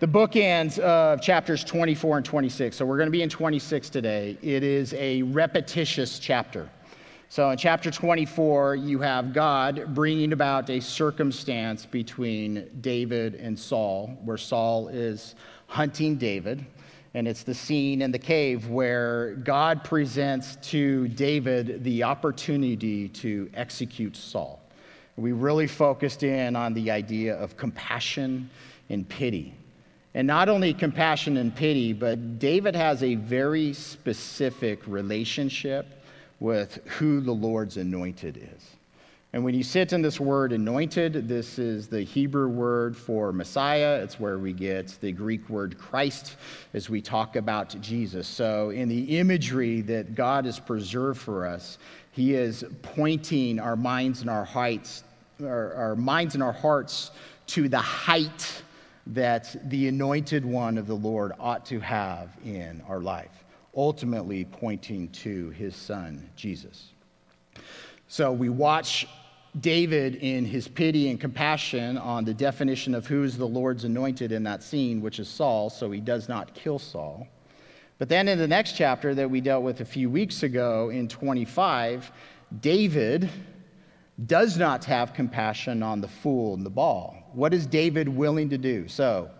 the bookends of chapters 24 and 26. So we're going to be in 26 today. It is a repetitious chapter. So in chapter 24, you have God bringing about a circumstance between David and Saul, where Saul is hunting David. And it's the scene in the cave where God presents to David the opportunity to execute Saul. We really focused in on the idea of compassion and pity. And not only compassion and pity, but David has a very specific relationship with who the Lord's anointed is. And when you sit in this word anointed, this is the Hebrew word for Messiah. It's where we get the Greek word Christ as we talk about Jesus. So, in the imagery that God has preserved for us, He is pointing our minds and our heights, our, our minds and our hearts to the height that the anointed one of the Lord ought to have in our life, ultimately pointing to his son, Jesus. So we watch David in his pity and compassion on the definition of who is the Lord's anointed in that scene, which is Saul, so he does not kill Saul. But then in the next chapter that we dealt with a few weeks ago in 25, David does not have compassion on the fool Nabal. What is David willing to do? So,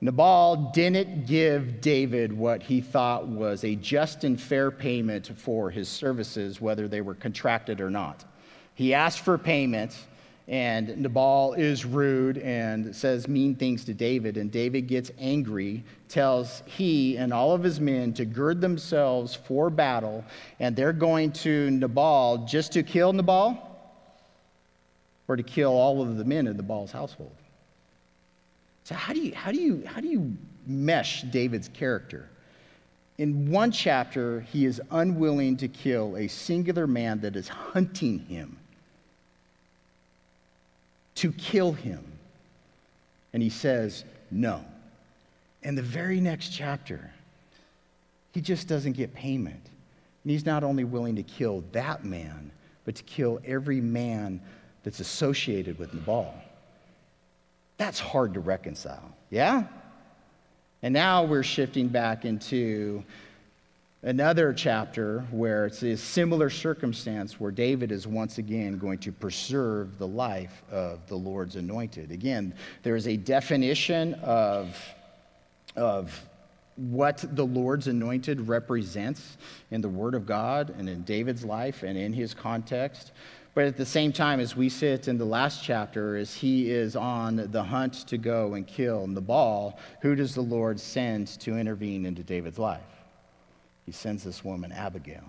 Nabal didn't give David what he thought was a just and fair payment for his services, whether they were contracted or not. He asked for payment, and Nabal is rude and says mean things to David. And David gets angry, tells he and all of his men to gird themselves for battle, and they're going to Nabal just to kill Nabal or to kill all of the men in Nabal's household. So, how do you, how do you, how do you mesh David's character? In one chapter, he is unwilling to kill a singular man that is hunting him, to kill him. And he says, no. In the very next chapter, he just doesn't get payment. And he's not only willing to kill that man, but to kill every man that's associated with Nabal. That's hard to reconcile, yeah? And now we're shifting back into another chapter where it's a similar circumstance where David is once again going to preserve the life of the Lord's anointed. Again, there is a definition of, of what the Lord's anointed represents in the Word of God and in David's life and in his context. But at the same time, as we sit in the last chapter, as he is on the hunt to go and kill Nabal, who does the Lord send to intervene into David's life? He sends this woman, Abigail.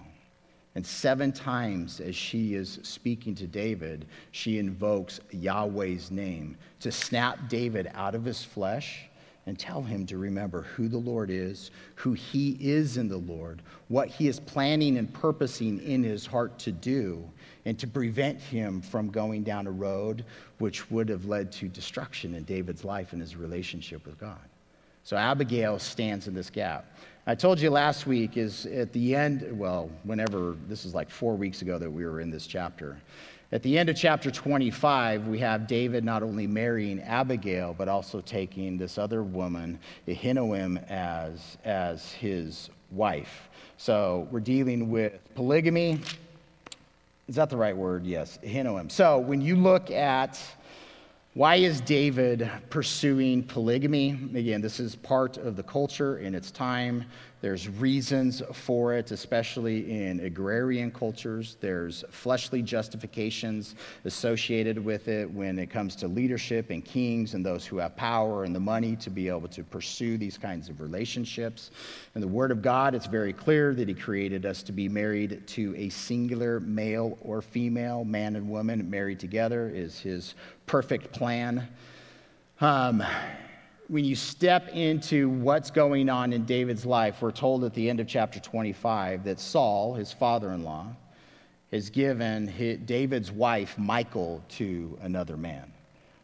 And seven times as she is speaking to David, she invokes Yahweh's name to snap David out of his flesh and tell him to remember who the Lord is, who he is in the Lord, what he is planning and purposing in his heart to do, and to prevent him from going down a road which would have led to destruction in David's life and his relationship with God. So Abigail stands in this gap. I told you last week is at the end, well, whenever, this is like four weeks ago that we were in this chapter. At the end of chapter 25, we have David not only marrying Abigail, but also taking this other woman, Ahinoam, as, as his wife. So we're dealing with polygamy, is that the right word? Yes, Ahinoam. So when you look at why is David pursuing polygamy? Again, this is part of the culture in its time. There's reasons for it, especially in agrarian cultures. There's fleshly justifications associated with it when it comes to leadership and kings and those who have power and the money to be able to pursue these kinds of relationships. In the Word of God, it's very clear that He created us to be married to a singular male or female, man and woman married together is His perfect plan. Um, when you step into what's going on in David's life, we're told at the end of chapter 25 that Saul, his father in law, has given his, David's wife, Michal, to another man.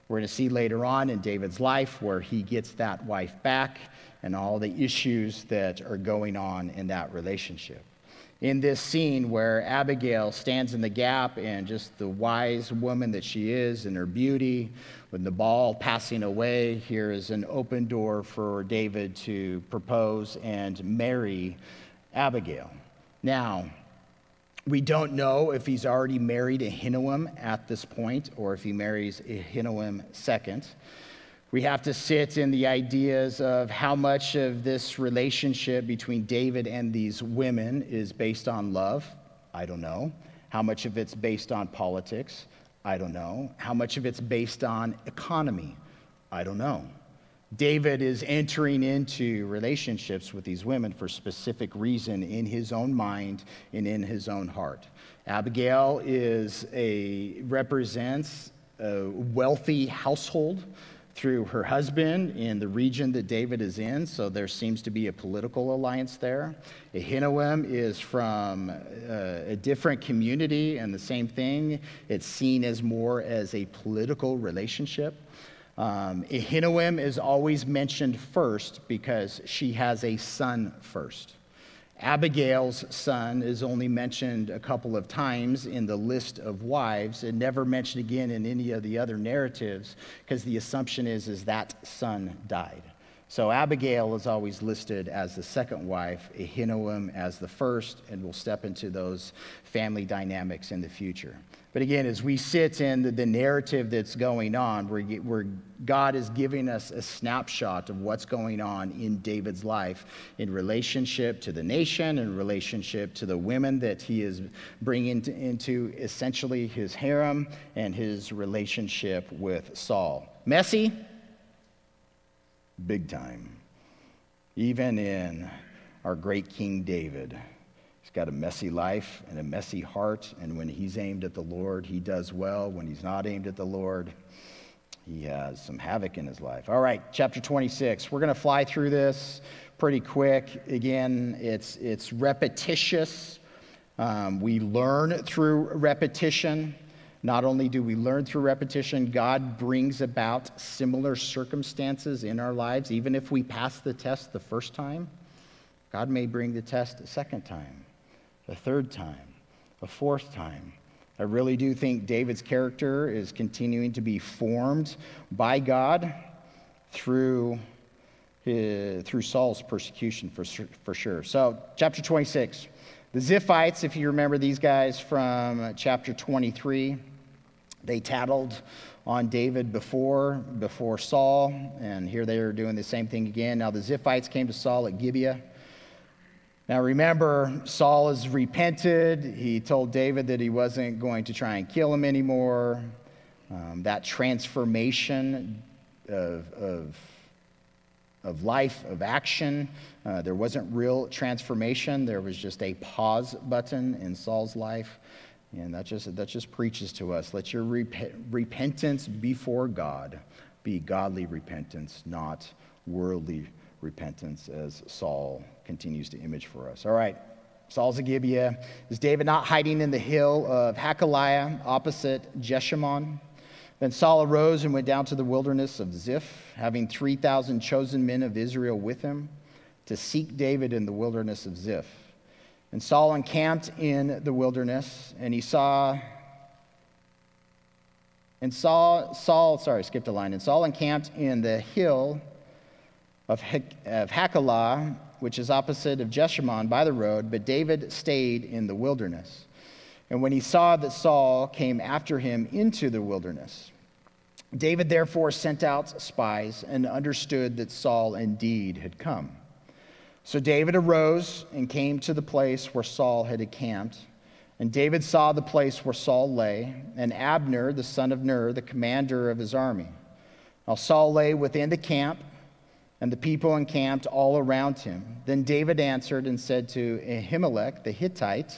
We're going to see later on in David's life where he gets that wife back and all the issues that are going on in that relationship. In this scene where Abigail stands in the gap and just the wise woman that she is and her beauty, with Nabal passing away, here is an open door for David to propose and marry Abigail. Now, we don't know if he's already married Ahinoam at this point or if he marries Ahinoam second. We have to sit in the ideas of how much of this relationship between David and these women is based on love. I don't know. How much of it's based on politics? I don't know. How much of it's based on economy? I don't know. David is entering into relationships with these women for specific reason in his own mind and in his own heart. Abigail is a represents a wealthy household through her husband in the region that David is in, so there seems to be a political alliance there. Ahinoam is from uh, a different community, and the same thing. It's seen as more as a political relationship. Um, Ahinoam is always mentioned first because she has a son first. Abigail's son is only mentioned a couple of times in the list of wives and never mentioned again in any of the other narratives because the assumption is, is that son died. So Abigail is always listed as the second wife, Ahinoam as the first, and we'll step into those family dynamics in the future. But again, as we sit in the, the narrative that's going on, where, where God is giving us a snapshot of what's going on in David's life in relationship to the nation, in relationship to the women that he is bringing to, into essentially his harem, and his relationship with Saul. Messy? Big time. Even in our great King David got a messy life and a messy heart, and when he's aimed at the Lord, he does well. When he's not aimed at the Lord, he has some havoc in his life. All right, chapter 26. We're going to fly through this pretty quick. Again, it's, it's repetitious. Um, we learn through repetition. Not only do we learn through repetition, God brings about similar circumstances in our lives. Even if we pass the test the first time, God may bring the test a second time a third time, a fourth time. I really do think David's character is continuing to be formed by God through, his, through Saul's persecution for, for sure. So, chapter 26. The Ziphites, if you remember these guys from chapter 23, they tattled on David before, before Saul, and here they are doing the same thing again. Now, the Ziphites came to Saul at Gibeah now remember, Saul has repented. He told David that he wasn't going to try and kill him anymore. Um, that transformation of, of, of life, of action, uh, there wasn't real transformation. There was just a pause button in Saul's life. And that just, that just preaches to us let your rep- repentance before God be godly repentance, not worldly repentance, as Saul continues to image for us. All right, Saul's at Gibeah. Is David not hiding in the hill of Hachilah opposite Jeshimon? Then Saul arose and went down to the wilderness of Ziph, having 3,000 chosen men of Israel with him, to seek David in the wilderness of Ziph. And Saul encamped in the wilderness, and he saw and saw Saul, sorry, skipped a line. And Saul encamped in the hill of, of Hachilah, which is opposite of Jeshimon by the road, but David stayed in the wilderness. And when he saw that Saul came after him into the wilderness, David therefore sent out spies and understood that Saul indeed had come. So David arose and came to the place where Saul had encamped. And David saw the place where Saul lay, and Abner, the son of Ner, the commander of his army. Now Saul lay within the camp and the people encamped all around him. Then David answered and said to Ahimelech the Hittite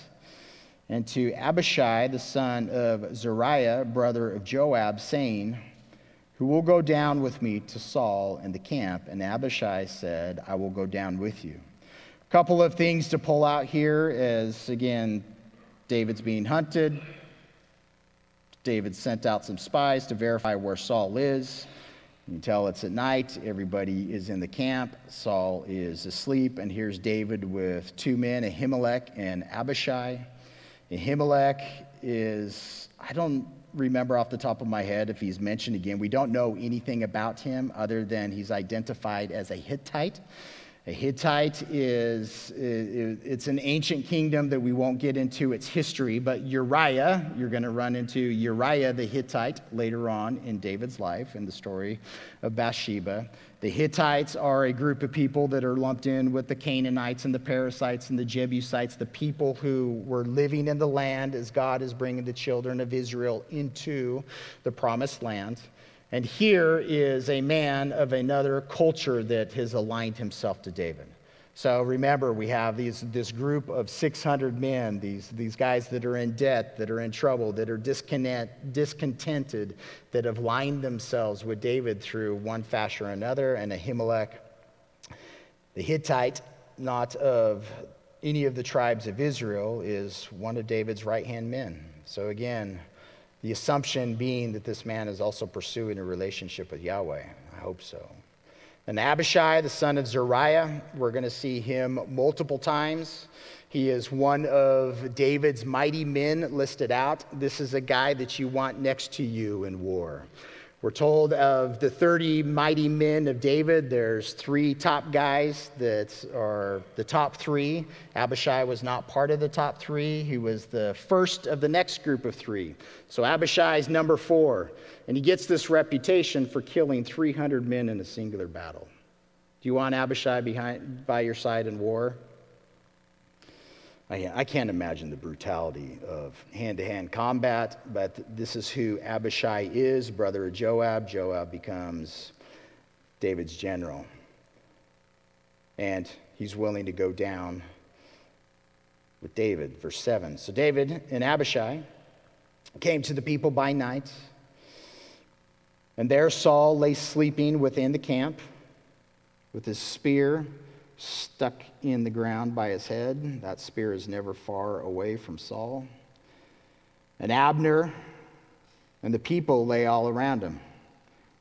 and to Abishai the son of Zeruiah, brother of Joab, saying, Who will go down with me to Saul in the camp? And Abishai said, I will go down with you. A couple of things to pull out here as, again, David's being hunted. David sent out some spies to verify where Saul is. You tell it's at night. Everybody is in the camp. Saul is asleep. And here's David with two men, Ahimelech and Abishai. Ahimelech is, I don't remember off the top of my head if he's mentioned again. We don't know anything about him other than he's identified as a Hittite. A Hittite is, it's an ancient kingdom that we won't get into its history, but Uriah, you're going to run into Uriah the Hittite later on in David's life in the story of Bathsheba. The Hittites are a group of people that are lumped in with the Canaanites and the Perizzites and the Jebusites, the people who were living in the land as God is bringing the children of Israel into the promised land. And here is a man of another culture that has aligned himself to David. So remember, we have these, this group of 600 men, these, these guys that are in debt, that are in trouble, that are discontent, discontented, that have lined themselves with David through one fashion or another, and Ahimelech, the Hittite, not of any of the tribes of Israel, is one of David's right hand men. So again, the assumption being that this man is also pursuing a relationship with Yahweh. I hope so. And Abishai, the son of Zeruiah, we're going to see him multiple times. He is one of David's mighty men listed out. This is a guy that you want next to you in war. We're told of the 30 mighty men of David, there's three top guys that are the top three. Abishai was not part of the top three, he was the first of the next group of three. So Abishai is number four, and he gets this reputation for killing 300 men in a singular battle. Do you want Abishai behind, by your side in war? I, I can't imagine the brutality of hand to hand combat, but this is who Abishai is, brother of Joab. Joab becomes David's general. And he's willing to go down with David. Verse 7. So David and Abishai came to the people by night, and there Saul lay sleeping within the camp with his spear stuck in the ground by his head. That spear is never far away from Saul. And Abner and the people lay all around him.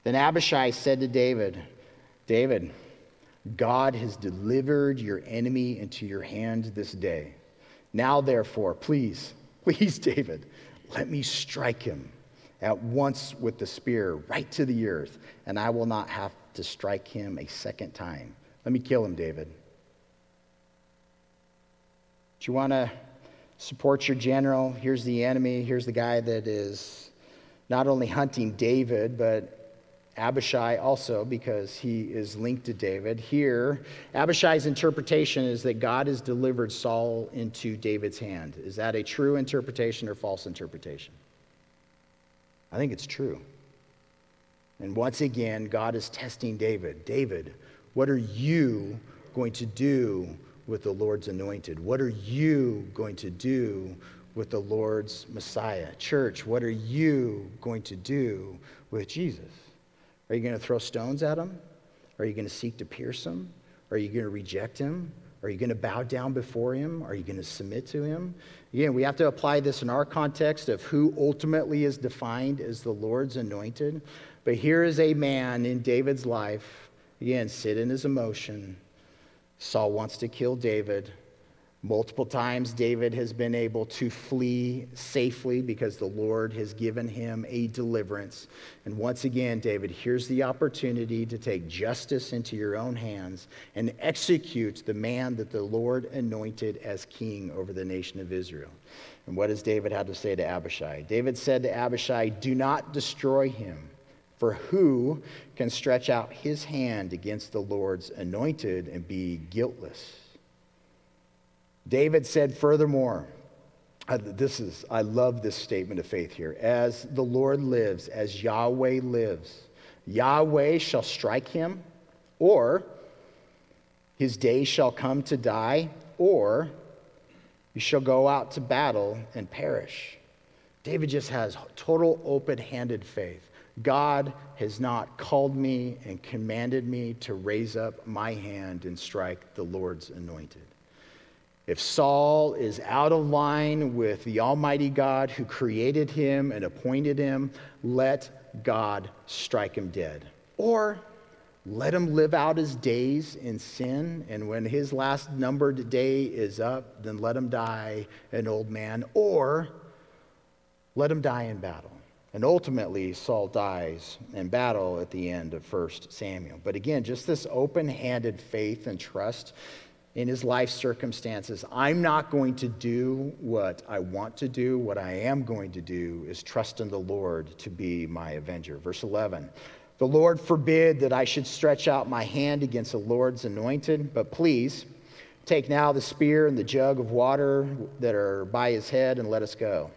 Then Abishai said to David, David, God has delivered your enemy into your hand this day. Now, therefore, please, please, David, let me strike him at once with the spear right to the earth, and I will not have to strike him a second time. Let me kill him, David. Do you want to support your general? Here's the enemy. Here's the guy that is not only hunting David, but Abishai also, because he is linked to David. Here, Abishai's interpretation is that God has delivered Saul into David's hand. Is that a true interpretation or false interpretation? I think it's true. And once again, God is testing David. David, what are you going to do with the Lord's anointed? What are you going to do with the Lord's Messiah? Church, what are you going to do with Jesus? Are you going to throw stones at him? Are you going to seek to pierce him? Are you going to reject him? Are you going to bow down before him? Are you going to submit to him? Again, we have to apply this in our context of who ultimately is defined as the Lord's anointed. But here is a man in David's life Again, sit in his emotion. Saul wants to kill David. Multiple times, David has been able to flee safely because the Lord has given him a deliverance. And once again, David, here's the opportunity to take justice into your own hands and execute the man that the Lord anointed as king over the nation of Israel. And what does David have to say to Abishai? David said to Abishai, Do not destroy him. For who can stretch out his hand against the Lord's anointed and be guiltless? David said, furthermore, this is, I love this statement of faith here. As the Lord lives, as Yahweh lives, Yahweh shall strike him, or his day shall come to die, or he shall go out to battle and perish. David just has total open handed faith. God has not called me and commanded me to raise up my hand and strike the Lord's anointed. If Saul is out of line with the Almighty God who created him and appointed him, let God strike him dead. Or let him live out his days in sin, and when his last numbered day is up, then let him die an old man, or let him die in battle. And ultimately, Saul dies in battle at the end of 1 Samuel. But again, just this open handed faith and trust in his life circumstances. I'm not going to do what I want to do. What I am going to do is trust in the Lord to be my avenger. Verse 11 The Lord forbid that I should stretch out my hand against the Lord's anointed, but please take now the spear and the jug of water that are by his head and let us go.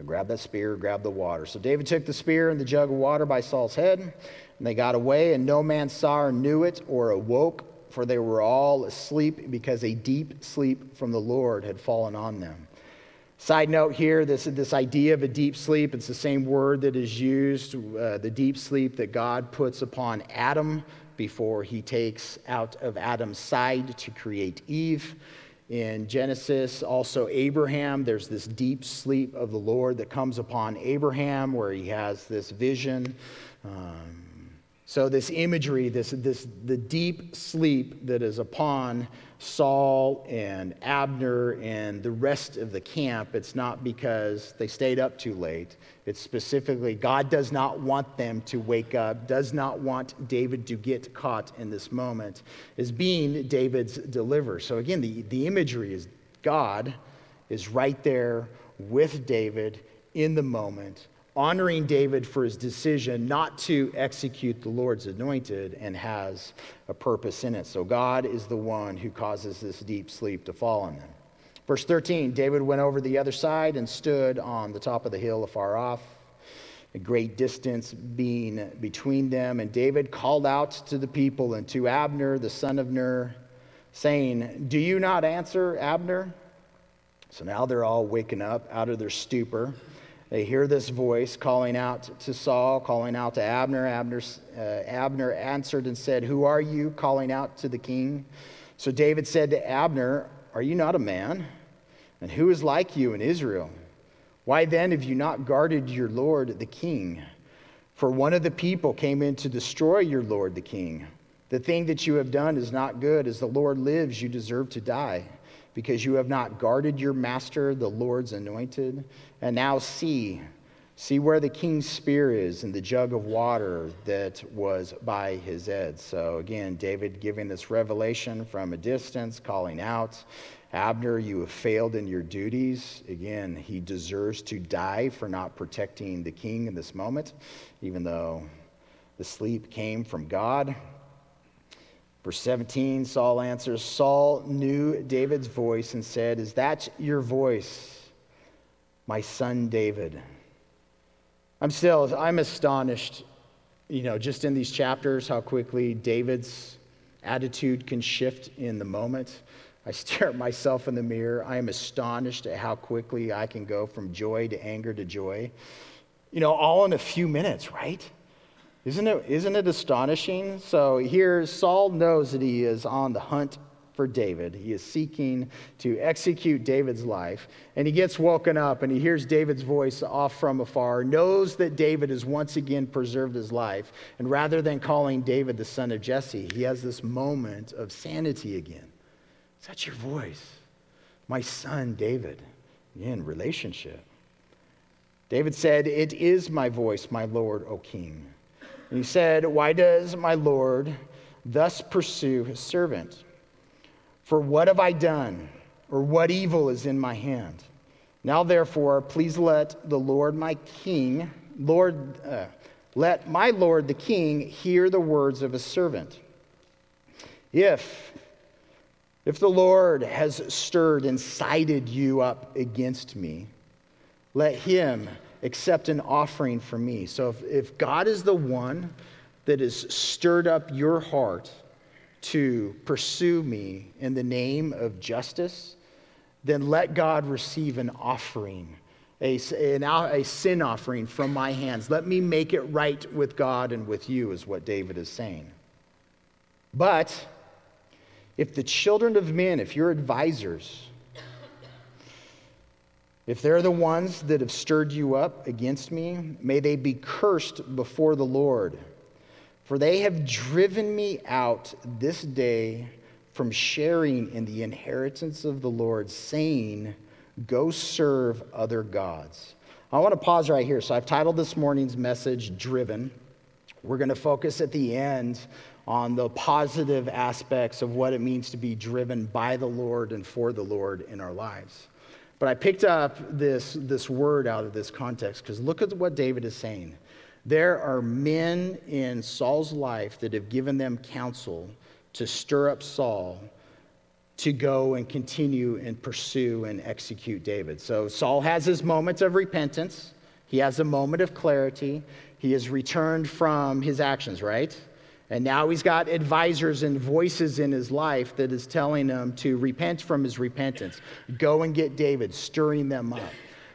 So grab that spear, grab the water. So David took the spear and the jug of water by Saul's head, and they got away, and no man saw or knew it or awoke for they were all asleep because a deep sleep from the Lord had fallen on them. Side note here this, this idea of a deep sleep, it's the same word that is used, uh, the deep sleep that God puts upon Adam before he takes out of Adam's side to create Eve. In Genesis, also Abraham, there's this deep sleep of the Lord that comes upon Abraham where he has this vision. Um, so, this imagery, this, this, the deep sleep that is upon Saul and Abner and the rest of the camp, it's not because they stayed up too late. It's specifically God does not want them to wake up, does not want David to get caught in this moment, is being David's deliverer. So, again, the, the imagery is God is right there with David in the moment honoring David for his decision not to execute the Lord's anointed and has a purpose in it. So God is the one who causes this deep sleep to fall on them. Verse 13 David went over the other side and stood on the top of the hill afar off, a great distance being between them. And David called out to the people and to Abner, the son of Ner, saying, Do you not answer, Abner? So now they're all waking up out of their stupor. They hear this voice calling out to Saul, calling out to Abner. Abner, uh, Abner answered and said, Who are you calling out to the king? So David said to Abner, Are you not a man? And who is like you in Israel? Why then have you not guarded your Lord the king? For one of the people came in to destroy your Lord the king. The thing that you have done is not good. As the Lord lives, you deserve to die because you have not guarded your master, the Lord's anointed. And now see, see where the king's spear is and the jug of water that was by his head. So again, David giving this revelation from a distance, calling out, Abner, you have failed in your duties. Again, he deserves to die for not protecting the king in this moment, even though the sleep came from God. Verse 17, Saul answers Saul knew David's voice and said, Is that your voice, my son David? I'm still, I'm astonished, you know, just in these chapters, how quickly David's attitude can shift in the moment. I stare at myself in the mirror. I am astonished at how quickly I can go from joy to anger to joy. You know, all in a few minutes, right? Isn't it, isn't it astonishing? So here, Saul knows that he is on the hunt for David. He is seeking to execute David's life. And he gets woken up and he hears David's voice off from afar, knows that David has once again preserved his life. And rather than calling David the son of Jesse, he has this moment of sanity again. Is that your voice? My son, David. In relationship. David said, It is my voice, my Lord, O king. And he said, Why does my Lord thus pursue his servant? For what have I done, or what evil is in my hand? Now, therefore, please let the Lord my king, Lord, uh, let my Lord the king hear the words of his servant. If, if the Lord has stirred and sided you up against me, let him accept an offering for me. So if, if God is the one that has stirred up your heart to pursue me in the name of justice, then let God receive an offering, a, an, a sin offering from my hands. Let me make it right with God and with you, is what David is saying. But if the children of men, if your advisors, if they're the ones that have stirred you up against me, may they be cursed before the Lord. For they have driven me out this day from sharing in the inheritance of the Lord, saying, Go serve other gods. I want to pause right here. So I've titled this morning's message Driven. We're going to focus at the end on the positive aspects of what it means to be driven by the Lord and for the Lord in our lives. But I picked up this, this word out of this context because look at what David is saying. There are men in Saul's life that have given them counsel to stir up Saul to go and continue and pursue and execute David. So Saul has his moments of repentance, he has a moment of clarity. He has returned from his actions, right? And now he's got advisors and voices in his life that is telling him to repent from his repentance. Go and get David, stirring them up.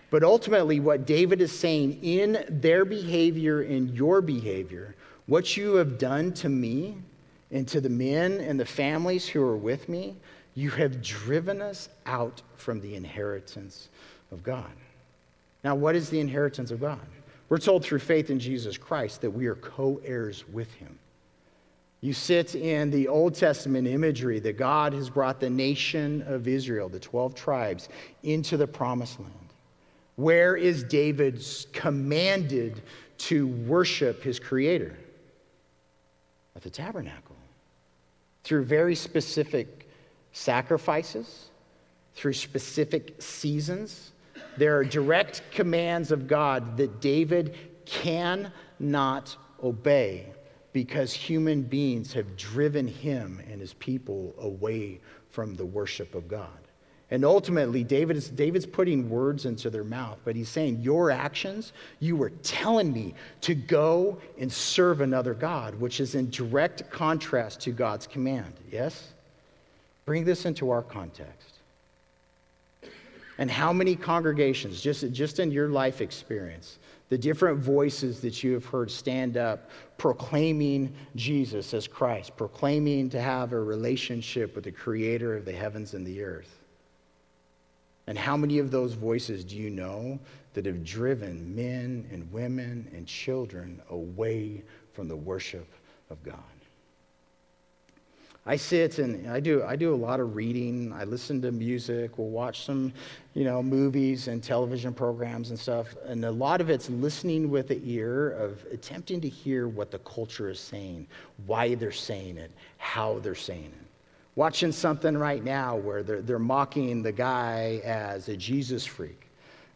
But ultimately, what David is saying in their behavior, in your behavior, what you have done to me and to the men and the families who are with me, you have driven us out from the inheritance of God. Now, what is the inheritance of God? We're told through faith in Jesus Christ that we are co heirs with him. You sit in the Old Testament imagery that God has brought the nation of Israel, the 12 tribes, into the promised land. Where is David commanded to worship his creator? At the tabernacle. Through very specific sacrifices, through specific seasons. There are direct commands of God that David cannot obey because human beings have driven him and his people away from the worship of God. And ultimately, David is, David's putting words into their mouth, but he's saying, Your actions, you were telling me to go and serve another God, which is in direct contrast to God's command. Yes? Bring this into our context. And how many congregations, just, just in your life experience, the different voices that you have heard stand up proclaiming Jesus as Christ, proclaiming to have a relationship with the creator of the heavens and the earth. And how many of those voices do you know that have driven men and women and children away from the worship of God? I sit and I do, I do a lot of reading. I listen to music. We'll watch some, you know, movies and television programs and stuff. And a lot of it's listening with the ear of attempting to hear what the culture is saying, why they're saying it, how they're saying it. Watching something right now where they're, they're mocking the guy as a Jesus freak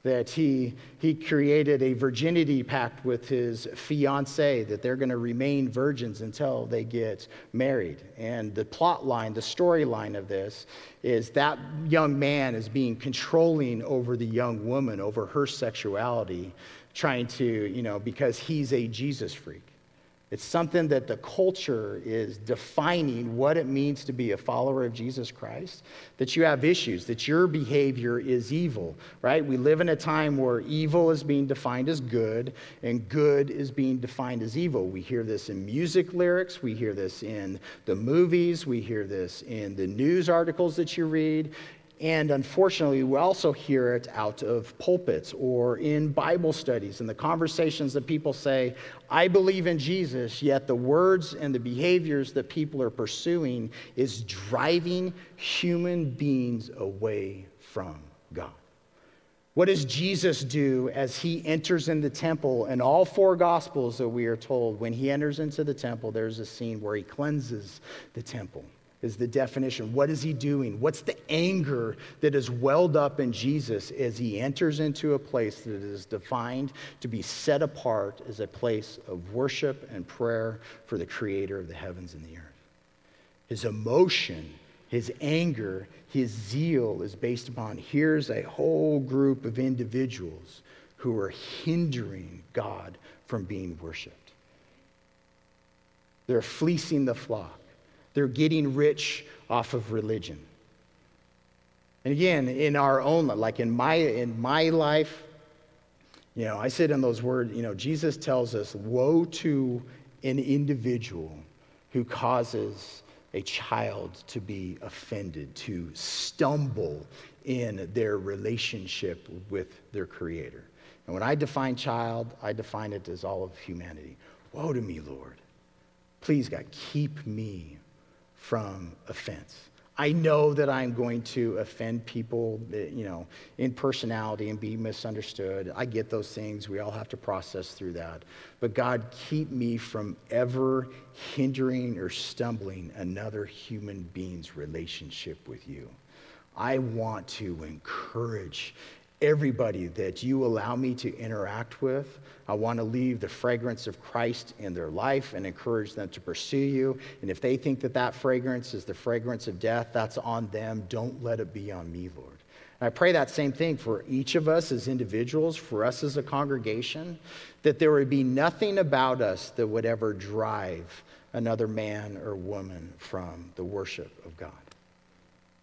that he, he created a virginity pact with his fiancee, that they're going to remain virgins until they get married. And the plot line, the storyline of this is that young man is being controlling over the young woman, over her sexuality, trying to, you know, because he's a Jesus freak. It's something that the culture is defining what it means to be a follower of Jesus Christ. That you have issues, that your behavior is evil, right? We live in a time where evil is being defined as good and good is being defined as evil. We hear this in music lyrics, we hear this in the movies, we hear this in the news articles that you read. And unfortunately, we also hear it out of pulpits or in Bible studies and the conversations that people say, I believe in Jesus, yet the words and the behaviors that people are pursuing is driving human beings away from God. What does Jesus do as he enters in the temple? In all four gospels that we are told, when he enters into the temple, there's a scene where he cleanses the temple is the definition. What is he doing? What's the anger that is welled up in Jesus as he enters into a place that is defined to be set apart as a place of worship and prayer for the creator of the heavens and the earth? His emotion, his anger, his zeal is based upon here's a whole group of individuals who are hindering God from being worshiped. They're fleecing the flock. They're getting rich off of religion. And again, in our own, like in my, in my life, you know, I said in those words, you know, Jesus tells us, woe to an individual who causes a child to be offended, to stumble in their relationship with their creator. And when I define child, I define it as all of humanity. Woe to me, Lord. Please, God, keep me from offense. I know that I'm going to offend people, eh, you know, in personality and be misunderstood. I get those things. We all have to process through that. But God, keep me from ever hindering or stumbling another human being's relationship with you. I want to encourage everybody that you allow me to interact with. I want to leave the fragrance of Christ in their life and encourage them to pursue you. And if they think that that fragrance is the fragrance of death, that's on them. Don't let it be on me, Lord. And I pray that same thing for each of us as individuals, for us as a congregation, that there would be nothing about us that would ever drive another man or woman from the worship of God.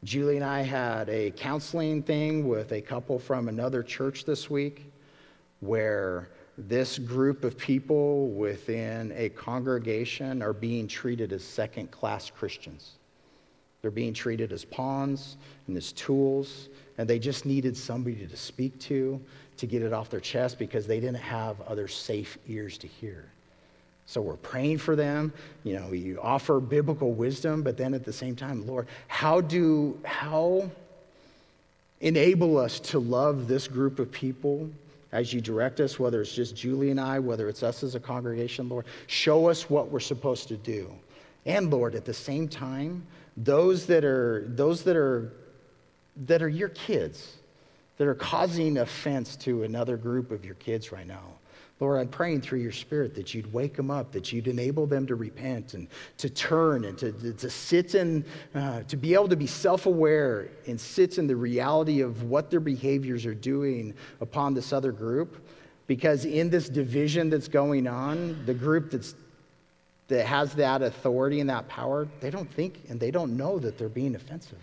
Julie and I had a counseling thing with a couple from another church this week where this group of people within a congregation are being treated as second class Christians. They're being treated as pawns and as tools, and they just needed somebody to speak to to get it off their chest because they didn't have other safe ears to hear. So we're praying for them. You know, you offer biblical wisdom, but then at the same time, Lord, how do, how enable us to love this group of people as you direct us, whether it's just Julie and I, whether it's us as a congregation, Lord. Show us what we're supposed to do. And Lord, at the same time, those that are those that are that are your kids, that are causing offense to another group of your kids right now. Lord, I'm praying through your spirit that you'd wake them up, that you'd enable them to repent and to turn and to, to, to sit in, uh, to be able to be self aware and sit in the reality of what their behaviors are doing upon this other group. Because in this division that's going on, the group that's, that has that authority and that power, they don't think and they don't know that they're being offensive.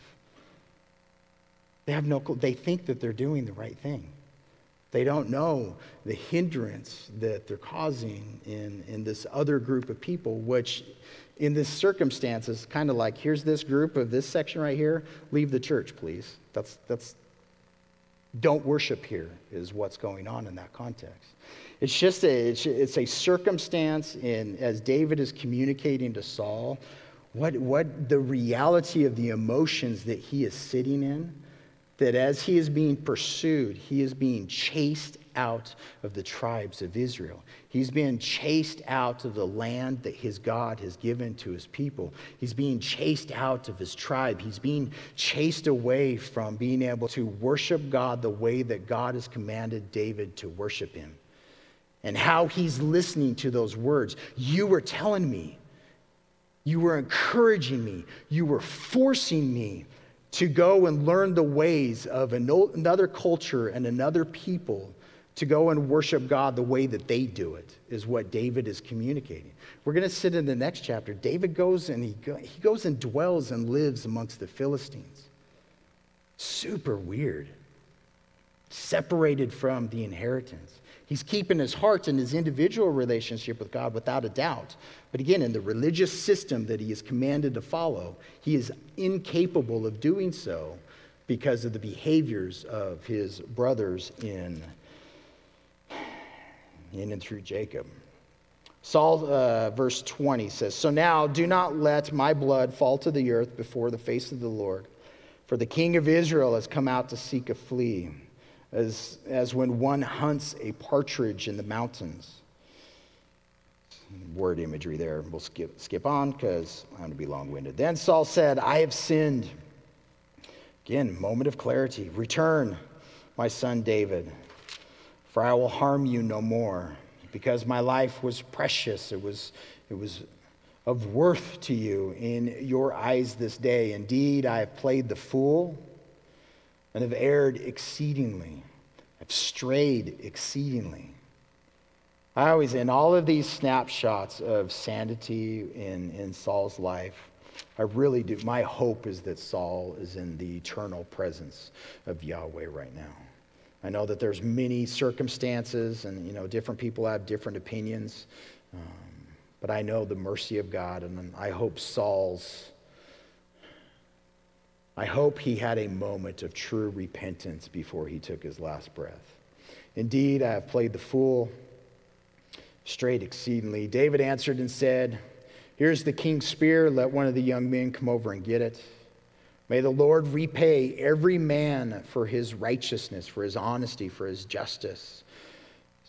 They have no, they think that they're doing the right thing. They don't know the hindrance that they're causing in, in this other group of people, which in this circumstance is kind of like here's this group of this section right here, leave the church, please. That's, that's, don't worship here, is what's going on in that context. It's just a, it's, it's a circumstance in, as David is communicating to Saul, what, what the reality of the emotions that he is sitting in that as he is being pursued, he is being chased out of the tribes of Israel. He's being chased out of the land that his God has given to his people. He's being chased out of his tribe. He's being chased away from being able to worship God the way that God has commanded David to worship him. And how he's listening to those words. You were telling me, you were encouraging me, you were forcing me to go and learn the ways of another culture and another people to go and worship God the way that they do it, is what David is communicating. We're going to sit in the next chapter. David goes and he, go, he goes and dwells and lives amongst the Philistines. Super weird. Separated from the inheritance. He's keeping his heart and his individual relationship with God without a doubt. But again, in the religious system that he is commanded to follow, he is incapable of doing so because of the behaviors of his brothers in, in and through Jacob. Saul, uh, verse 20 says, So now do not let my blood fall to the earth before the face of the Lord, for the king of Israel has come out to seek a flea as, as when one hunts a partridge in the mountains. Word imagery there. We'll skip, skip on because I'm going to be long winded. Then Saul said, I have sinned. Again, moment of clarity. Return, my son David, for I will harm you no more, because my life was precious. It was, it was of worth to you in your eyes this day. Indeed, I have played the fool and have erred exceedingly, have strayed exceedingly. I always, in all of these snapshots of sanity in, in Saul's life, I really do. My hope is that Saul is in the eternal presence of Yahweh right now. I know that there's many circumstances, and you know, different people have different opinions. Um, but I know the mercy of God, and I hope Saul's I hope he had a moment of true repentance before he took his last breath. Indeed, I have played the fool, strayed exceedingly. David answered and said, Here's the king's spear. Let one of the young men come over and get it. May the Lord repay every man for his righteousness, for his honesty, for his justice.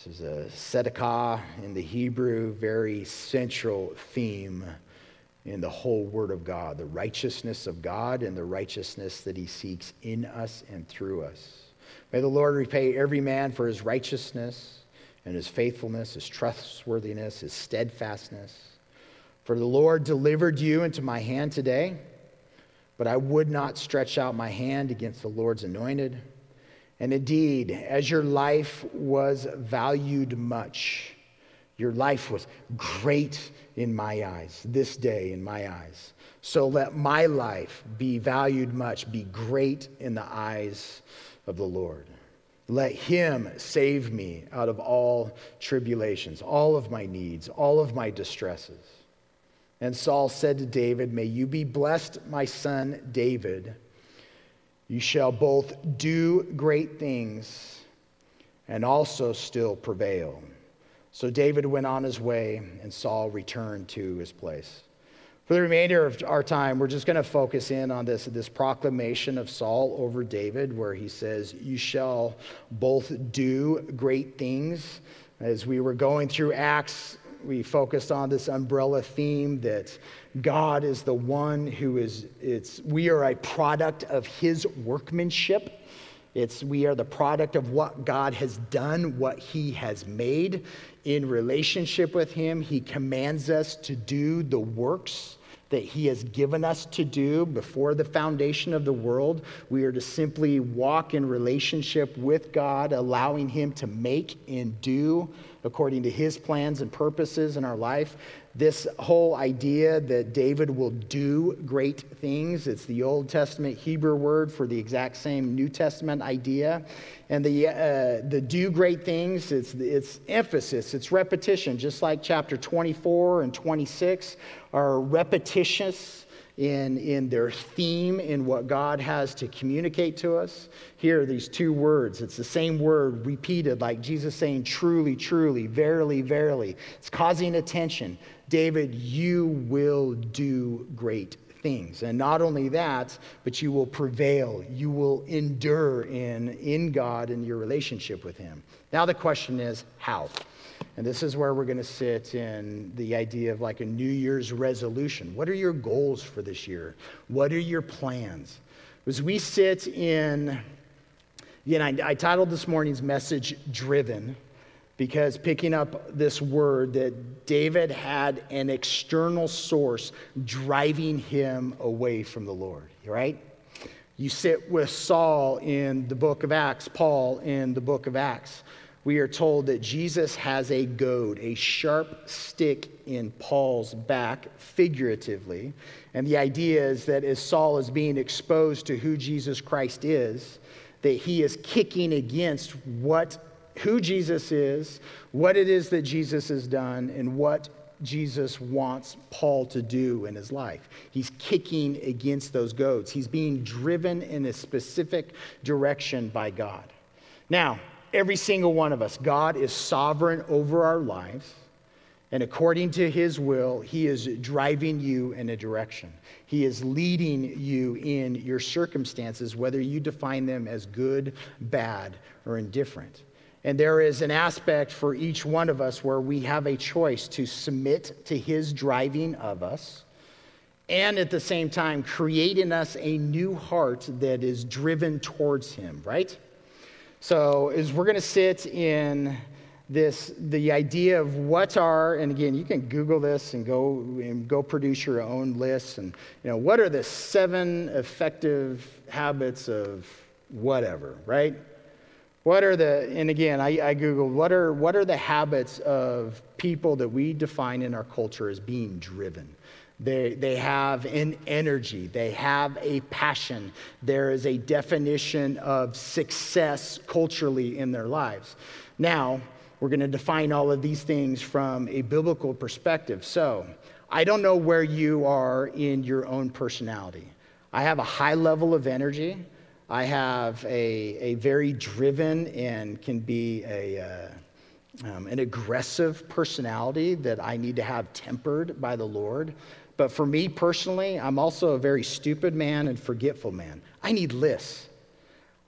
This is a tzedakah in the Hebrew, very central theme in the whole Word of God the righteousness of God and the righteousness that He seeks in us and through us. May the Lord repay every man for his righteousness and his faithfulness, his trustworthiness, his steadfastness. For the Lord delivered you into my hand today, but I would not stretch out my hand against the Lord's anointed. And indeed, as your life was valued much, your life was great in my eyes, this day in my eyes. So let my life be valued much, be great in the eyes of the Lord. Let him save me out of all tribulations, all of my needs, all of my distresses. And Saul said to David, May you be blessed, my son David. You shall both do great things and also still prevail. So David went on his way, and Saul returned to his place. For the remainder of our time, we're just going to focus in on this, this proclamation of Saul over David, where he says, You shall both do great things. As we were going through Acts, we focused on this umbrella theme that God is the one who is, it's, we are a product of his workmanship. It's we are the product of what God has done, what he has made in relationship with him. He commands us to do the works that he has given us to do before the foundation of the world. We are to simply walk in relationship with God, allowing him to make and do according to his plans and purposes in our life. This whole idea that David will do great things, it's the Old Testament Hebrew word for the exact same New Testament idea. And the, uh, the do great things, it's, it's emphasis, it's repetition, just like chapter 24 and 26 are repetitious in, in their theme, in what God has to communicate to us. Here, are these two words, it's the same word repeated, like Jesus saying, truly, truly, verily, verily. It's causing attention. David, you will do great things. And not only that, but you will prevail. You will endure in, in God and your relationship with Him. Now, the question is, how? And this is where we're going to sit in the idea of like a New Year's resolution. What are your goals for this year? What are your plans? As we sit in, again, I, I titled this morning's message Driven because picking up this word that David had an external source driving him away from the Lord, right? You sit with Saul in the book of Acts, Paul in the book of Acts we are told that Jesus has a goad, a sharp stick in Paul's back, figuratively. And the idea is that as Saul is being exposed to who Jesus Christ is, that he is kicking against what who Jesus is, what it is that Jesus has done, and what Jesus wants Paul to do in his life. He's kicking against those goads. He's being driven in a specific direction by God. Now, every single one of us. God is sovereign over our lives. And according to his will, he is driving you in a direction. He is leading you in your circumstances, whether you define them as good, bad, or indifferent. And there is an aspect for each one of us where we have a choice to submit to his driving of us and at the same time create in us a new heart that is driven towards him, right? So, as we're going to sit in this, the idea of what are, and again, you can Google this and go and go produce your own lists, and you know what are the seven effective habits of whatever, right? What are the, and again, I, I Googled, what are, what are the habits of people that we define in our culture as being driven? They, they have an energy, they have a passion. There is a definition of success culturally in their lives. Now, we're going to define all of these things from a biblical perspective. So, I don't know where you are in your own personality. I have a high level of energy. I have a, a very driven and can be a, uh, um, an aggressive personality that I need to have tempered by the Lord. But for me personally, I'm also a very stupid man and forgetful man. I need lists.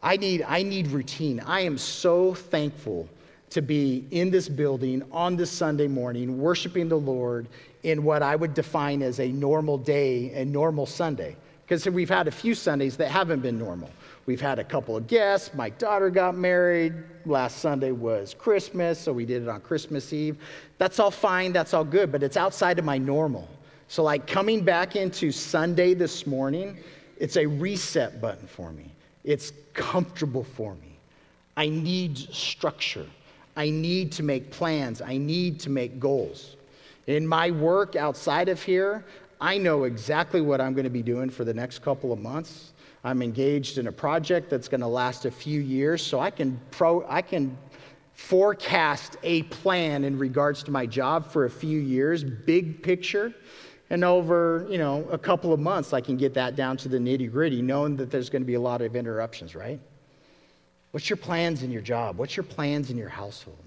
I need, I need routine. I am so thankful to be in this building on this Sunday morning, worshiping the Lord in what I would define as a normal day, a normal Sunday. Because we've had a few Sundays that haven't been normal. We've had a couple of guests. My daughter got married. Last Sunday was Christmas, so we did it on Christmas Eve. That's all fine, that's all good, but it's outside of my normal. So, like coming back into Sunday this morning, it's a reset button for me. It's comfortable for me. I need structure. I need to make plans. I need to make goals. In my work outside of here, I know exactly what I'm going to be doing for the next couple of months. I'm engaged in a project that's going to last a few years, so I can, pro, I can forecast a plan in regards to my job for a few years, big picture. And over, you know, a couple of months, I can get that down to the nitty gritty, knowing that there's going to be a lot of interruptions, right? What's your plans in your job? What's your plans in your household?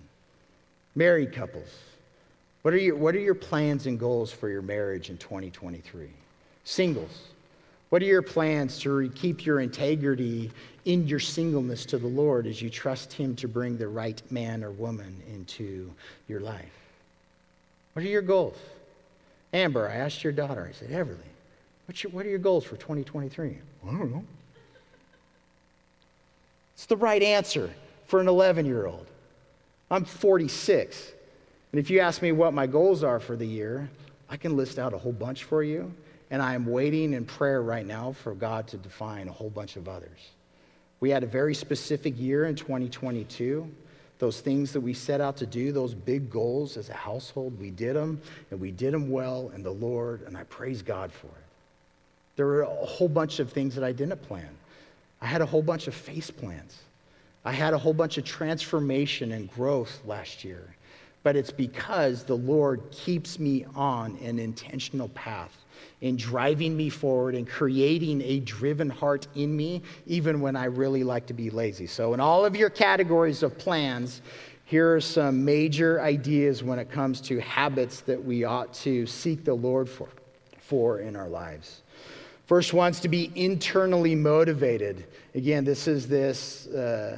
Married couples, what are your, what are your plans and goals for your marriage in 2023? Singles, what are your plans to keep your integrity in your singleness to the Lord as you trust Him to bring the right man or woman into your life? What are your goals? Amber, I asked your daughter, I said, Everly, what's your, what are your goals for 2023? I don't know. It's the right answer for an 11 year old. I'm 46. And if you ask me what my goals are for the year, I can list out a whole bunch for you. And I am waiting in prayer right now for God to define a whole bunch of others. We had a very specific year in 2022. Those things that we set out to do, those big goals as a household, we did them and we did them well in the Lord, and I praise God for it. There were a whole bunch of things that I didn't plan. I had a whole bunch of face plans. I had a whole bunch of transformation and growth last year. But it's because the Lord keeps me on an intentional path in driving me forward and creating a driven heart in me, even when I really like to be lazy. So, in all of your categories of plans, here are some major ideas when it comes to habits that we ought to seek the Lord for, for in our lives. First one's to be internally motivated. Again, this is this. Uh,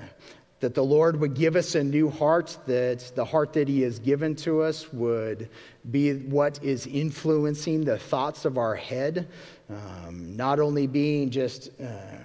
that the Lord would give us a new heart, that the heart that He has given to us would be what is influencing the thoughts of our head. Um, not only being just, uh,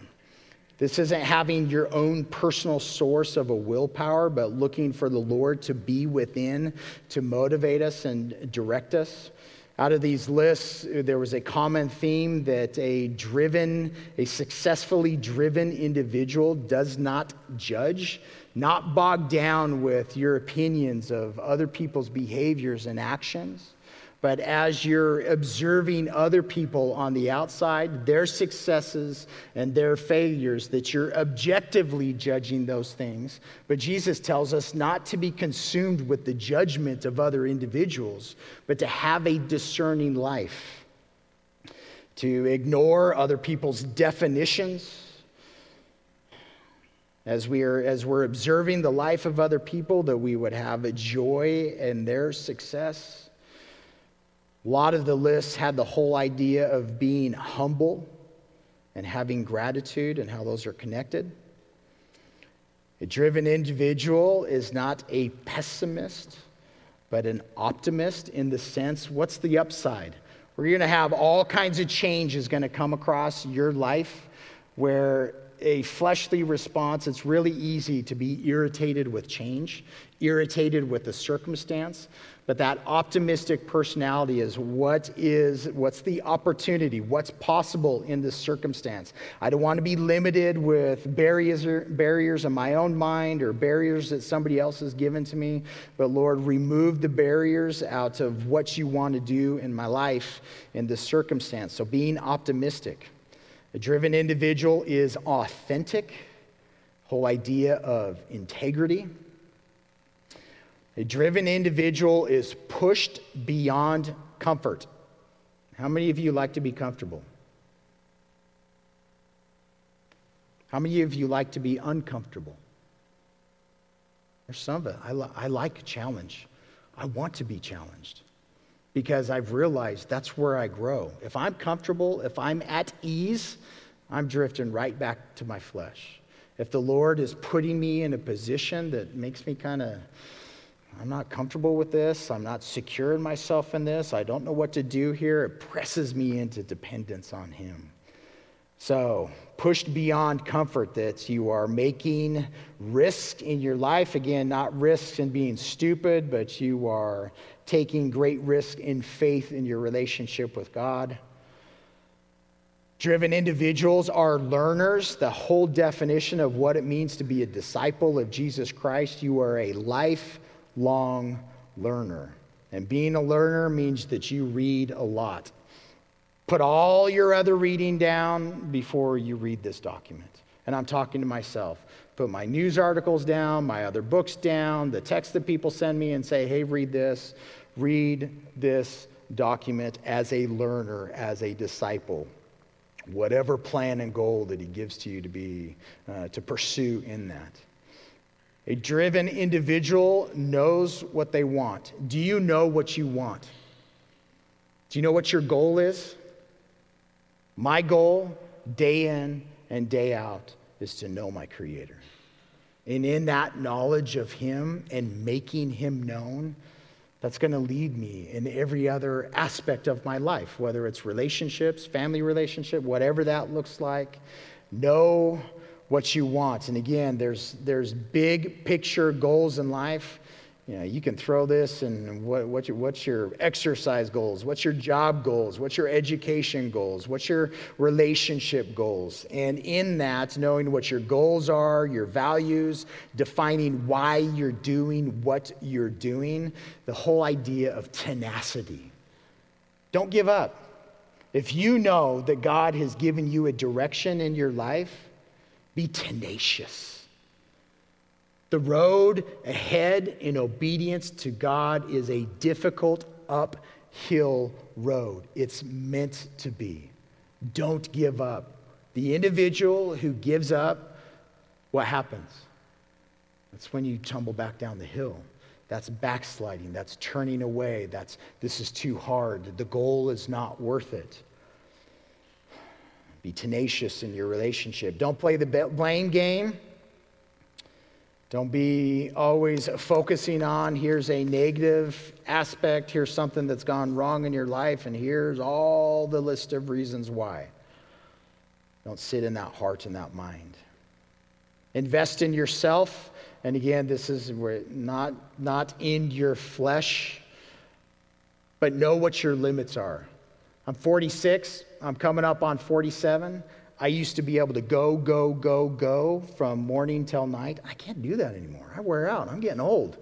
this isn't having your own personal source of a willpower, but looking for the Lord to be within to motivate us and direct us. Out of these lists, there was a common theme that a driven, a successfully driven individual does not judge, not bogged down with your opinions of other people's behaviors and actions. But as you're observing other people on the outside, their successes and their failures, that you're objectively judging those things. But Jesus tells us not to be consumed with the judgment of other individuals, but to have a discerning life, to ignore other people's definitions. As, we are, as we're observing the life of other people, that we would have a joy in their success a lot of the lists had the whole idea of being humble and having gratitude and how those are connected. A driven individual is not a pessimist, but an optimist in the sense what's the upside? We're going to have all kinds of changes going to come across your life where a fleshly response, it's really easy to be irritated with change, irritated with the circumstance. But that optimistic personality is what is what's the opportunity, what's possible in this circumstance. I don't want to be limited with barriers barriers in my own mind or barriers that somebody else has given to me. But Lord, remove the barriers out of what you want to do in my life in this circumstance. So being optimistic. A driven individual is authentic, whole idea of integrity. A driven individual is pushed beyond comfort. How many of you like to be comfortable? How many of you like to be uncomfortable? There's some of it. I, li- I like challenge. I want to be challenged because I've realized that's where I grow. If I'm comfortable, if I'm at ease, I'm drifting right back to my flesh. If the Lord is putting me in a position that makes me kind of, I'm not comfortable with this, I'm not secure in myself in this, I don't know what to do here, it presses me into dependence on Him. So, pushed beyond comfort that you are making risk in your life. Again, not risk in being stupid, but you are taking great risk in faith in your relationship with God. Driven individuals are learners. The whole definition of what it means to be a disciple of Jesus Christ, you are a lifelong learner. And being a learner means that you read a lot. Put all your other reading down before you read this document. And I'm talking to myself. Put my news articles down, my other books down, the text that people send me and say, hey, read this. Read this document as a learner, as a disciple whatever plan and goal that he gives to you to be uh, to pursue in that a driven individual knows what they want. Do you know what you want? Do you know what your goal is? My goal day in and day out is to know my creator. And in that knowledge of him and making him known that's going to lead me in every other aspect of my life, whether it's relationships, family relationship, whatever that looks like. Know what you want. And again, there's, there's big picture goals in life you know, you can throw this and what, what your, what's your exercise goals? What's your job goals? What's your education goals? What's your relationship goals? And in that, knowing what your goals are, your values, defining why you're doing what you're doing, the whole idea of tenacity. Don't give up. If you know that God has given you a direction in your life, be tenacious the road ahead in obedience to God is a difficult uphill road. It's meant to be. Don't give up. The individual who gives up, what happens? That's when you tumble back down the hill. That's backsliding. That's turning away. That's this is too hard. The goal is not worth it. Be tenacious in your relationship. Don't play the blame game. Don't be always focusing on here's a negative aspect, here's something that's gone wrong in your life, and here's all the list of reasons why. Don't sit in that heart and that mind. Invest in yourself. And again, this is not, not in your flesh, but know what your limits are. I'm 46, I'm coming up on 47. I used to be able to go, go, go, go from morning till night. I can't do that anymore. I wear out. I'm getting old.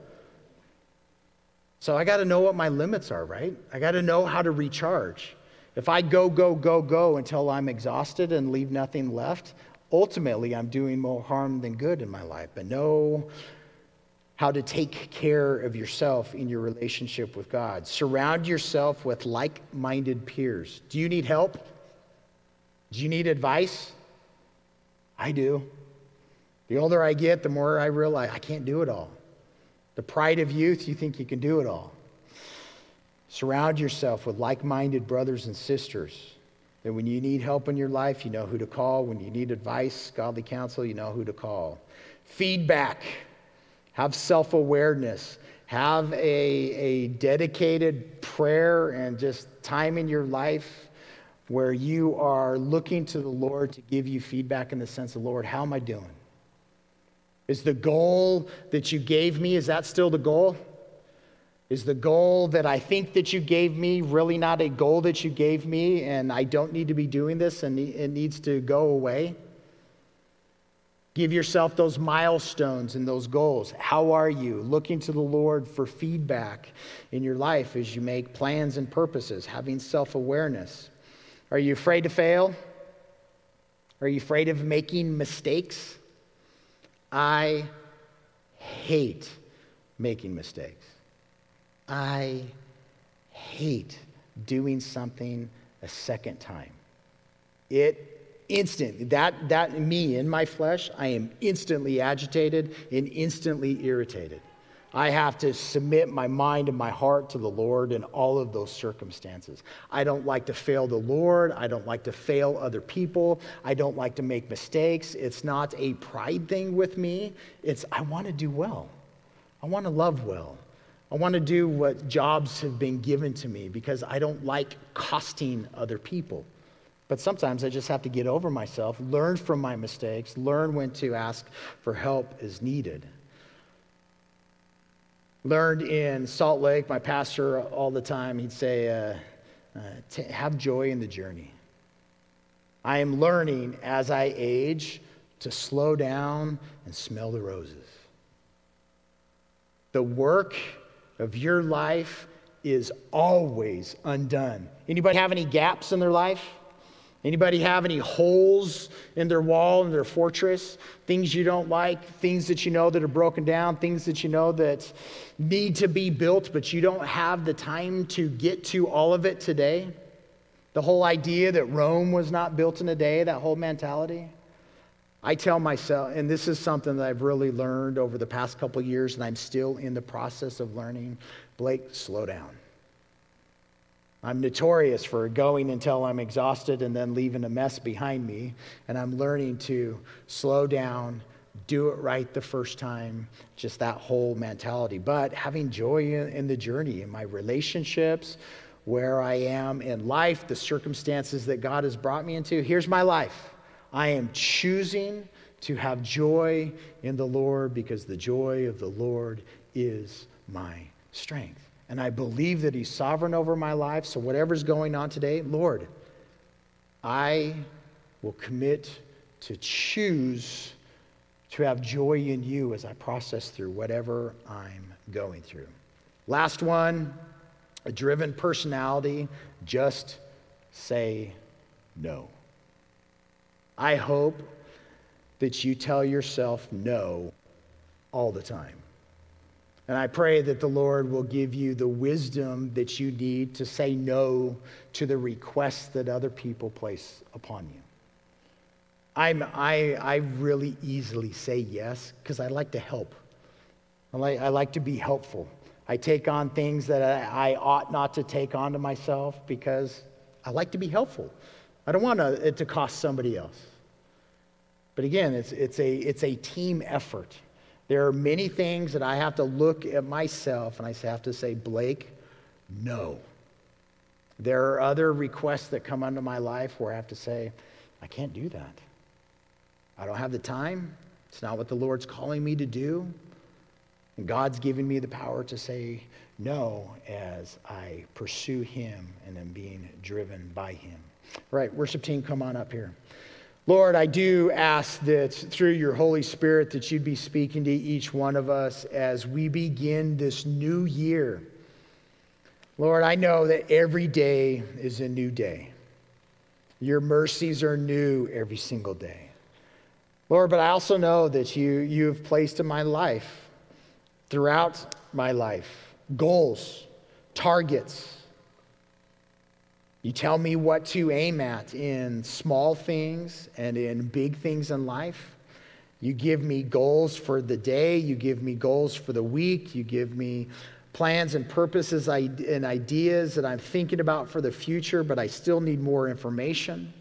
So I got to know what my limits are, right? I got to know how to recharge. If I go, go, go, go until I'm exhausted and leave nothing left, ultimately I'm doing more harm than good in my life. But know how to take care of yourself in your relationship with God. Surround yourself with like minded peers. Do you need help? Do you need advice? I do. The older I get, the more I realize I can't do it all. The pride of youth, you think you can do it all. Surround yourself with like minded brothers and sisters. That when you need help in your life, you know who to call. When you need advice, godly counsel, you know who to call. Feedback. Have self awareness. Have a, a dedicated prayer and just time in your life where you are looking to the Lord to give you feedback in the sense of, Lord, how am I doing? Is the goal that you gave me, is that still the goal? Is the goal that I think that you gave me really not a goal that you gave me and I don't need to be doing this and it needs to go away? Give yourself those milestones and those goals. How are you? Looking to the Lord for feedback in your life as you make plans and purposes, having self awareness. Are you afraid to fail? Are you afraid of making mistakes? I hate making mistakes. I hate doing something a second time. It Instant. That, that me in my flesh, I am instantly agitated and instantly irritated. I have to submit my mind and my heart to the Lord in all of those circumstances. I don't like to fail the Lord. I don't like to fail other people. I don't like to make mistakes. It's not a pride thing with me. It's I want to do well. I want to love well. I want to do what jobs have been given to me because I don't like costing other people. But sometimes I just have to get over myself, learn from my mistakes, learn when to ask for help as needed. Learned in Salt Lake, my pastor all the time, he'd say, uh, uh, t- have joy in the journey. I am learning as I age to slow down and smell the roses. The work of your life is always undone. Anybody have any gaps in their life? Anybody have any holes in their wall, in their fortress? Things you don't like, things that you know that are broken down, things that you know that need to be built, but you don't have the time to get to all of it today? The whole idea that Rome was not built in a day, that whole mentality? I tell myself, and this is something that I've really learned over the past couple years, and I'm still in the process of learning Blake, slow down. I'm notorious for going until I'm exhausted and then leaving a mess behind me. And I'm learning to slow down, do it right the first time, just that whole mentality. But having joy in, the journey, in my relationships, where I am in life, the circumstances that God has brought me into. Here's my life. I am choosing to have joy in the Lord because the joy of the Lord is my strength. And I believe that He's sovereign over my life. So, whatever's going on today, Lord, I will commit to choose to have joy in you as I process through whatever I'm going through. Last one a driven personality, just say no. I hope that you tell yourself no all the time. And I pray that the Lord will give you the wisdom that you need to say no to the requests that other people place upon you. I'm, I, I really easily say yes because I like to help. I like, I like to be helpful. I take on things that I, I ought not to take on to myself because I like to be helpful. I don't want uh, it to cost somebody else. But again, it's, it's, a, it's a team effort. There are many things that I have to look at myself and I have to say, Blake, no. There are other requests that come into my life where I have to say, I can't do that. I don't have the time. It's not what the Lord's calling me to do. And God's given me the power to say no as I pursue Him and am being driven by Him. All right, worship team, come on up here. Lord, I do ask that through your Holy Spirit that you'd be speaking to each one of us as we begin this new year. Lord, I know that every day is a new day. Your mercies are new every single day. Lord, but I also know that you, you have placed in my life, throughout my life, goals, targets, you tell me what to aim at in small things and in big things in life. You give me goals for the day. You give me goals for the week. You give me plans and purposes and ideas that I'm thinking about for the future, but I still need more information.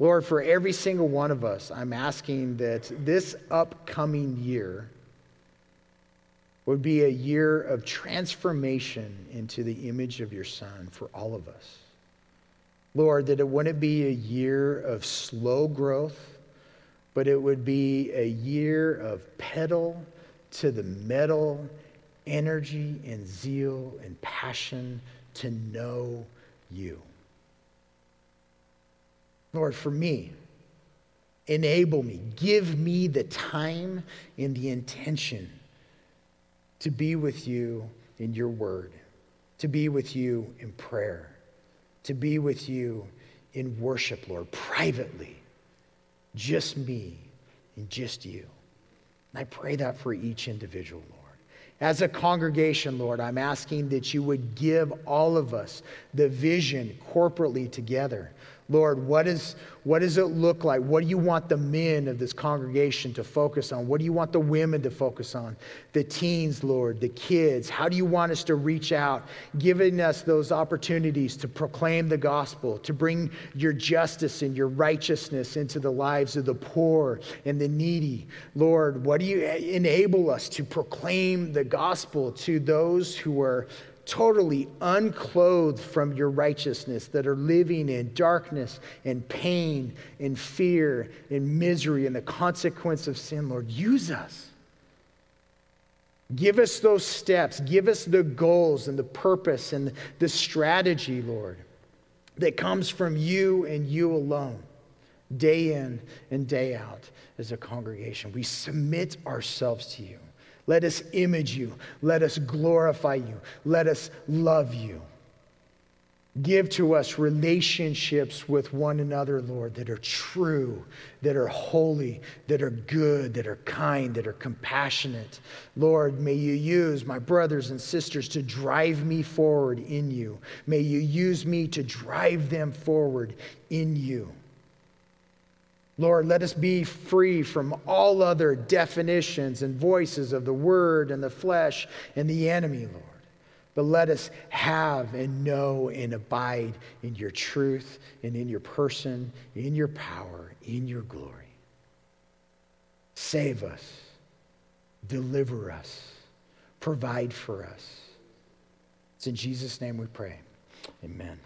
Lord, for every single one of us, I'm asking that this upcoming year would be a year of transformation into the image of your Son for all of us. Lord, that it wouldn't be a year of slow growth, but it would be a year of pedal to the metal energy and zeal and passion to know you. Lord, for me, enable me, give me the time and the intention to be with you in your word, to be with you in prayer to be with you in worship, Lord, privately. Just me and just you. And I pray that for each individual, Lord. As a congregation, Lord, I'm asking that you would give all of us the vision corporately together. Lord, what, is, what does it look like? What do you want the men of this congregation to focus on? What do you want the women to focus on? The teens, Lord, the kids. How do you want us to reach out, giving us those opportunities to proclaim the gospel, to bring your justice and your righteousness into the lives of the poor and the needy? Lord, what do you enable us to proclaim the gospel to those who are totally unclothed from your righteousness, that are living in darkness and pain and fear and misery and the consequence of sin, Lord, use us. Give us those steps. Give us the goals and the purpose and the strategy, Lord, that comes from you and you alone, day in and day out as a congregation. We submit ourselves to you. Let us image you. Let us glorify you. Let us love you. Give to us relationships with one another, Lord, that are true, that are holy, that are good, that are kind, that are compassionate. Lord, may you use my brothers and sisters to drive me forward in you. May you use me to drive them forward in you. Lord, let us be free from all other definitions and voices of the word and the flesh and the enemy, Lord. But let us have and know and abide in your truth and in your person, in your power, in your glory. Save us, deliver us, provide for us. It's in Jesus' name we pray. Amen.